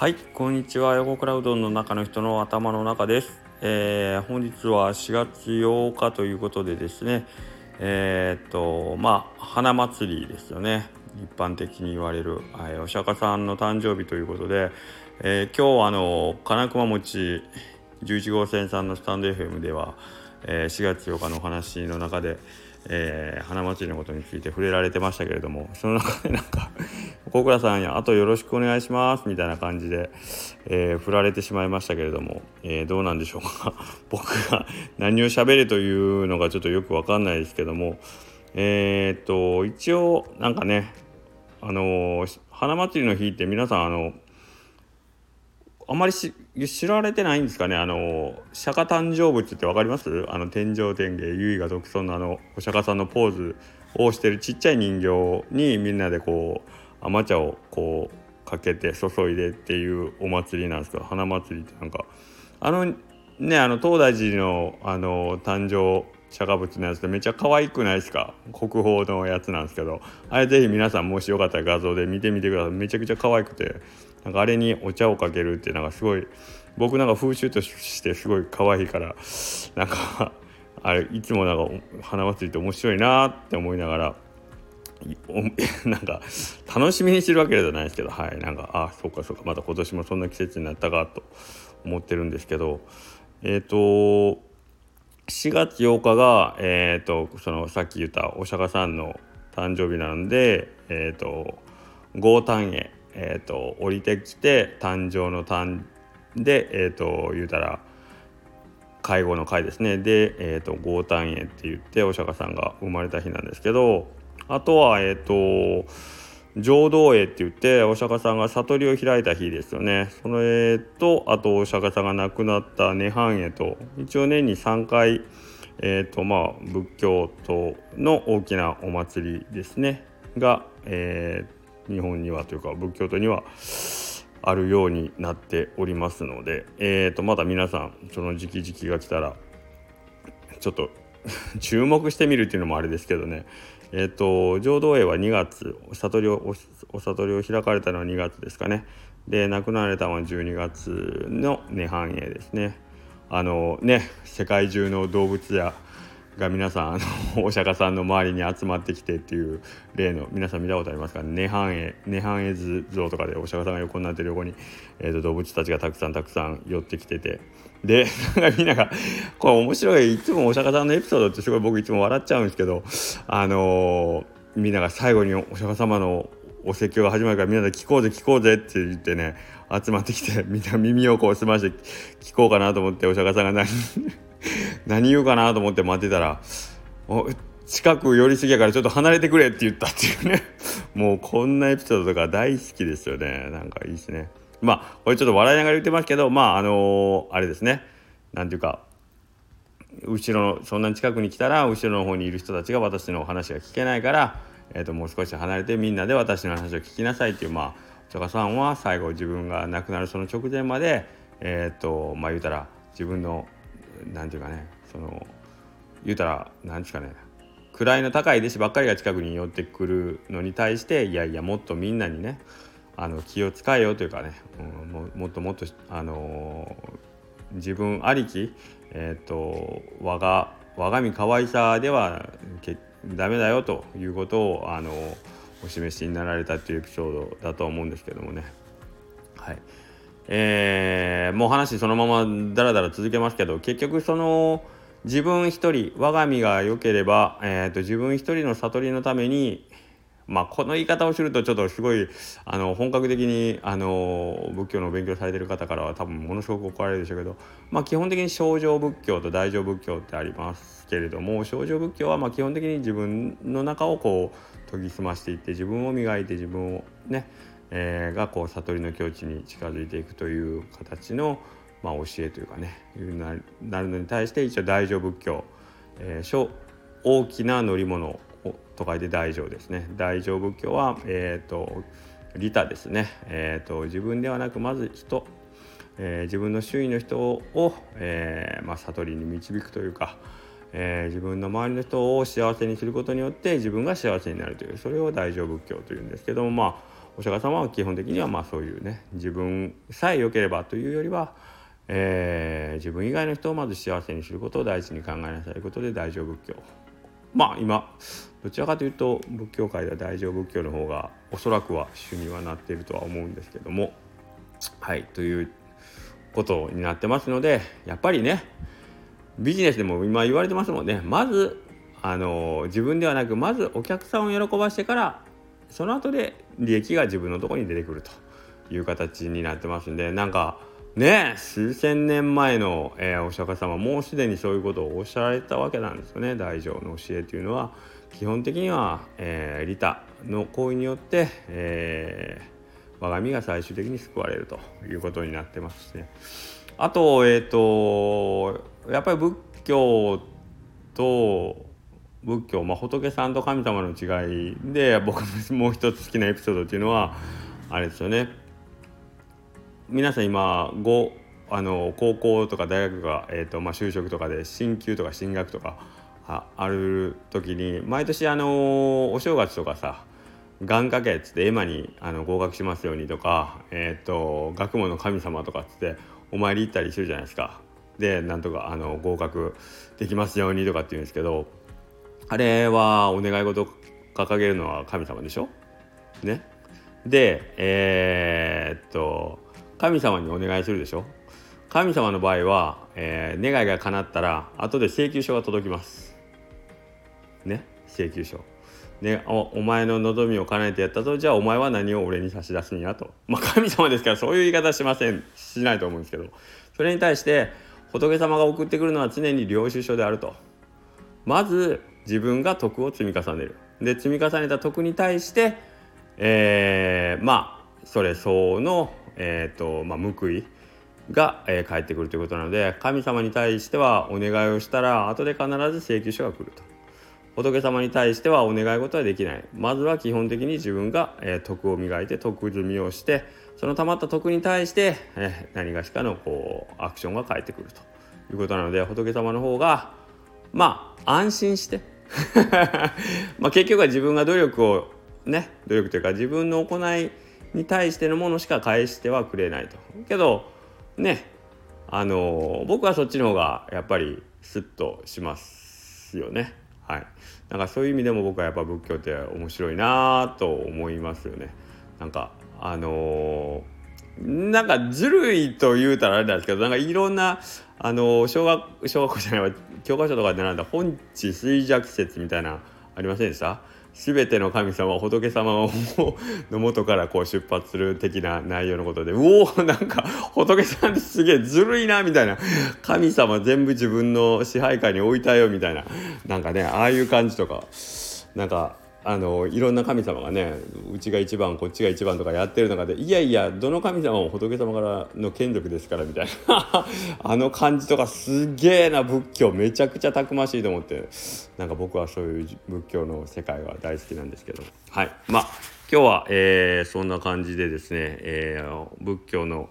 はい、こんにちは。横クラウドの中の人の頭の中です。えー、本日は4月8日ということでですね、えー、っと、まあ、花祭りですよね。一般的に言われる、はい、お釈迦さんの誕生日ということで、えー、今日はあの金熊餅11号線さんのスタンド FM では、えー、4月8日のお話の中で、えー、花祭りのことについて触れられてましたけれどもその中でなんか 小倉さんやあとよろしくお願いしますみたいな感じで、えー、振られてしまいましたけれども、えー、どうなんでしょうか。僕が 何を喋れというのがちょっとよくわかんないですけどもえー、っと一応なんかねあの花祭りの日って皆さんあのあまり知られてないんですかね？あの釈迦誕生物って分かります？あの天上天下唯我独尊のあのお釈迦さんのポーズをしてるちっちゃい人形にみんなでこう甘茶をこうかけて注いでっていうお祭りなんですけど花祭りってなんか。あのねあの東大寺のあの誕生釈迦仏のやつでめっちゃ可愛くないですか？国宝のやつなんですけど。あれぜひ皆さんもしよかったら画像で見てみてください。めちゃくちゃ可愛くて。なんかあれにお茶をかけるってなんかすごい僕なんか風習としてすごい可愛いからなんかあれいつもなんか花祭りって面白いなって思いながらなんか楽しみにしてるわけじゃないですけどはいなんかあそうかそうかまた今年もそんな季節になったかと思ってるんですけどえっ、ー、と4月8日が、えーと、そのさっき言ったお釈迦さんの誕生日なんで、えーと、豪誕へ、えーと、降りてきて誕生の誕で、えー、と言うたら介護の会ですね。で、えー、と豪誕へって言ってお釈迦さんが生まれた日なんですけどあとはえ、ー、と浄土会って言ってお釈迦さんが悟りを開いた日ですよね。それとあとお釈迦さんが亡くなった涅槃へと一応年に3回えーとまあ、仏教徒の大きなお祭りですね。が、えー、日本にはというか仏教徒にはあるようになっておりますので、えー、とまた皆さんその時期時期が来たらちょっと 注目してみるっていうのもあれですけどね。え、ー、と浄土栄は2月悟りをお悟りを開かれたのは2月ですかね。で亡くなられたのは12月の涅槃栄ですね。あのね世界中の動物やが皆さんあのお釈迦さんの周りに集まってきてっていう例の皆さん見たことありますか？涅槃絵涅槃絵図像とかでお釈迦さんが横になってる横に、えーと動物たちがたくさんたくさん寄ってきてて。で なんかみんながこれ面白いいつもお釈迦さんのエピソードってすごい僕いつも笑っちゃうんですけどあのー、みんなが最後にお釈迦様のお説教が始まるからみんなで聞こうぜ聞こうぜって言ってね集まってきてみんな耳をこう澄まして聞こうかなと思ってお釈迦さんが何何言うかなと思って待ってたら近く寄りすぎやからちょっと離れてくれって言ったっていうね。もうこんなエピソードとか大好きですよね。なんかいいですね。まあこれちょっと笑いながら言ってますけどまああのー、あれですね。何ていうか後ろのそんなに近くに来たら後ろの方にいる人たちが私の話が聞けないから、えー、ともう少し離れてみんなで私の話を聞きなさいっていうまあお釈迦さんは最後自分が亡くなるその直前までえっ、ー、とまあ言うたら自分の何て言うかねその言うたら何ですかね位の高い弟子ばっかりが近くに寄ってくるのに対していやいやもっとみんなにねあの気を使えよというかね、うん、ももっともっと、あのー、自分ありき、えーと、我が我が身可愛さではけダメだよということを、あのー、お示しになられたっていうエピソードだと思うんですけどもね。はいえー、もう話そのままだらだら続けますけど結局その自分一人我が身が良ければ、えーと自分一人の悟りのためにまあ、この言い方をするとちょっとすごいあの本格的にあの仏教の勉強されてる方からは多分ものすごく怒られるでしょうけど、まあ、基本的に正常仏教と大乗仏教ってありますけれども正常仏教はま基本的に自分の中をこう研ぎ澄ましていって自分を磨いて自分をね、え、がこう悟りの境地に近づいていくという形の、まあ、教えというかねいうなるのに対して一応大乗仏教、えー、大きな乗り物と書いて大乗ですね。大乗仏教はえっ、ー、と利他ですね、えーと、自分ではなくまず人、えー、自分の周囲の人を、えー、まあ、悟りに導くというか、えー、自分の周りの人を幸せにすることによって自分が幸せになるというそれを大乗仏教というんですけどもまあお釈迦様は基本的にはまあそういうね自分さえ良ければというよりは、えー、自分以外の人をまず幸せにすることを第一に考えなさい。ということで大乗仏教。まあ今どちらかというと仏教界では大乗仏教の方がおそらくは主にはなっているとは思うんですけども。はいということになってますのでやっぱりねビジネスでも今言われてますもんね。まずあの自分ではなくまずお客さんを喜ばしてからその後で利益が自分のとこに出てくるという形になってますんでなんかね数千年前の、えー、お釈迦様もうすでにそういうことをおっしゃられたわけなんですよね。大乗の教えというのは。基本的には、えー、利他の行為によって、えー、我が身が最終的に救われるということになってますね。あとえ、ー、とやっぱり仏教と仏教、まあ、仏さんと神様の違いで僕もう一つ好きなエピソードっていうのはあれですよね。皆さん今5あの高校とか大学が、えーとまあ、就職とかで進級とか進学とかあある時に毎年あのお正月とかさ願掛けっつって絵馬にあの合格しますようにとか、えーと、学問の神様とかっつってお参り行ったりするじゃないですか。でなんとかあの合格できますようにとかって言うんですけどあれはお願い事掲げるのは神様でしょ？ね。でえー、っと神様にお願いするでしょ？神様の場合は、えー、願いが叶ったら後で請求書が届きます。ね？請求書。ね、おお前の望みを叶えてやったとじゃあお前は何を俺に差し出すんやと。まあ神様ですからそういう言い方しません。しないと思うんですけど。それに対して仏様が送ってくるのは常に領収書であると。まず自分が徳を積み重ねる。で積み重ねた徳に対して、えー、まあそれ相応の、えーとまあ、報いが、えー、返ってくるということなので神様に対してはお願いをしたら後で必ず請求書が来ると。仏様に対してはお願い事はできない。まずは基本的に自分が、えー、徳を磨いて徳積みをしてそのたまった徳に対して、えー、何がしかのこうアクションが返ってくると。いうことなので仏様の方がまあ安心して。まあ結局は自分が努力をね努力というか自分の行いに対してのものしか返してはくれないと。けどねあの僕はそっちの方がやっぱりスッとしますよね。はい。なんかそういう意味でも僕はやっぱ仏教って面白いなと思いますよね。なんかあのー、なんかずるいと言うたらあれなんですけどなんかいろんなあの小学小学校じゃないわ教科書とかでなんだ本地衰弱説みたいなありませんでした？全ての神様仏様の元からこう出発する的な内容のことでうおなんか仏さんってすげえずるいなみたいな。神様全部自分の支配下に置いたよみたいな。なんかねああいう感じとかなんかあのいろんな神様がねうちが一番こっちが一番とかやってる中でいやいやどの神様も仏様からの権力ですからみたいな。あの感じとかすげえな仏教めちゃくちゃたくましいと思ってなんか僕はそういう仏教の世界は大好きなんですけど。はい。まあ今日は、えー、そんな感じでですね、えー、仏教の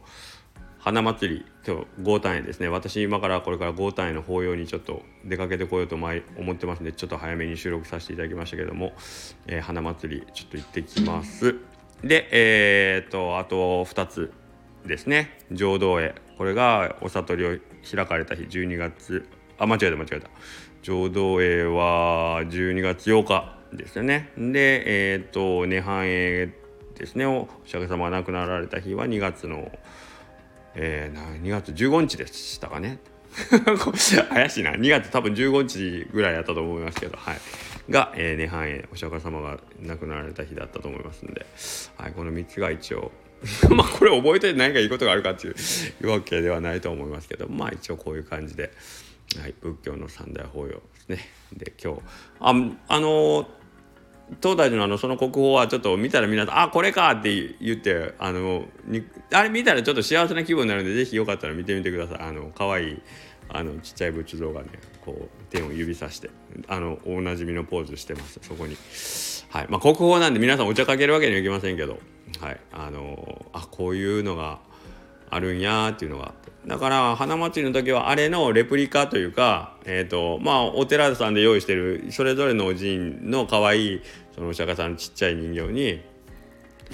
花祭り今日豪丹へですね。私今からこれから豪丹への法要にちょっと出かけてこようと思ってますんでちょっと早めに収録させていただきましたけども、えー、花祭りちょっと行ってきます。でえー、っとあと2つですね。浄土へこれがお悟りを開かれた日12月。あ間違えた間違えた。浄土へは12月8日ですよね。でえー、っと涅槃へですね。お釈迦様が亡くなられた日は2月のえー、2月15日でしたかね。怪しいな。2月多分15日ぐらいやったと思いますけどはい。が、えー、涅槃へお釈迦様が亡くなられた日だったと思いますんで、はい、この3つが一応 まあこれ覚えて何かいいことがあるかっていうわけではないと思いますけどまあ一応こういう感じで、はい、仏教の三大法要ですね。で今日ああのー東大寺のあのその国宝はちょっと見たら皆さん「あこれか!」って言ってあのあれ見たらちょっと幸せな気分になるんで是非よかったら見てみてください。あの可愛いあのちっちゃい仏像がねこう手を指さしてあのおなじみのポーズしてます。そこに。はい。まあ国宝なんで皆さんお茶かけるわけにはいきませんけど。はい。あのあこういうのがあるんやっていうのがだから花祭りの時はあれのレプリカというか、えーとまあ、お寺さんで用意してるそれぞれのお寺院の可愛いそのお釈迦さんのちっちゃい人形に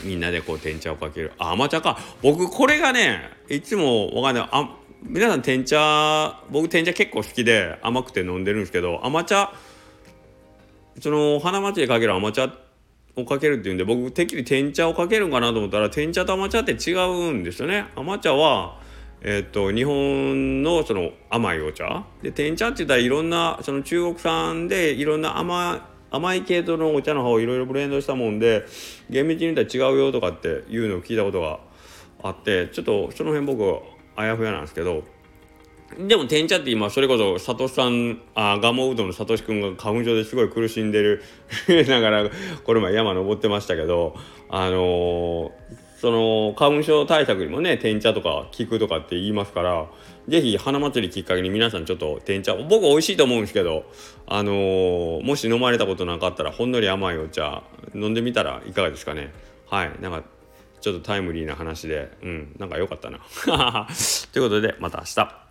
みんなでこう天茶をかける。あ甘茶か。僕これがねいつもわかんない。あ皆さん天茶僕天茶結構好きで甘くて飲んでるんですけど甘茶その花祭りかける甘茶をかけるっていうんで僕てっきり天茶をかけるんかなと思ったら天茶と甘茶って違うんですよね。甘茶はえっと日本のその甘いお茶。で天茶って言ったらいろんなその中国産でいろんな甘甘い系統のお茶の葉をいろいろブレンドしたもんで厳密に言ったら違うよとかっていうのを聞いたことがあってちょっとその辺僕あやふやなんですけどでも天茶って今それこそサトシさんあガモうどんのサトシ君が花粉症ですごい苦しんでる ながらこれ前山登ってましたけどあのー、その花粉症対策にもね天茶とか効くとかって言いますから是非花祭りきっかけに皆さんちょっと天茶僕美味しいと思うんですけどあのー、もし飲まれたことなかったらほんのり甘いお茶飲んでみたらいかがですかね。はい。なんかちょっとタイムリーな話でうん。なんか良かったな。ということでまた明日。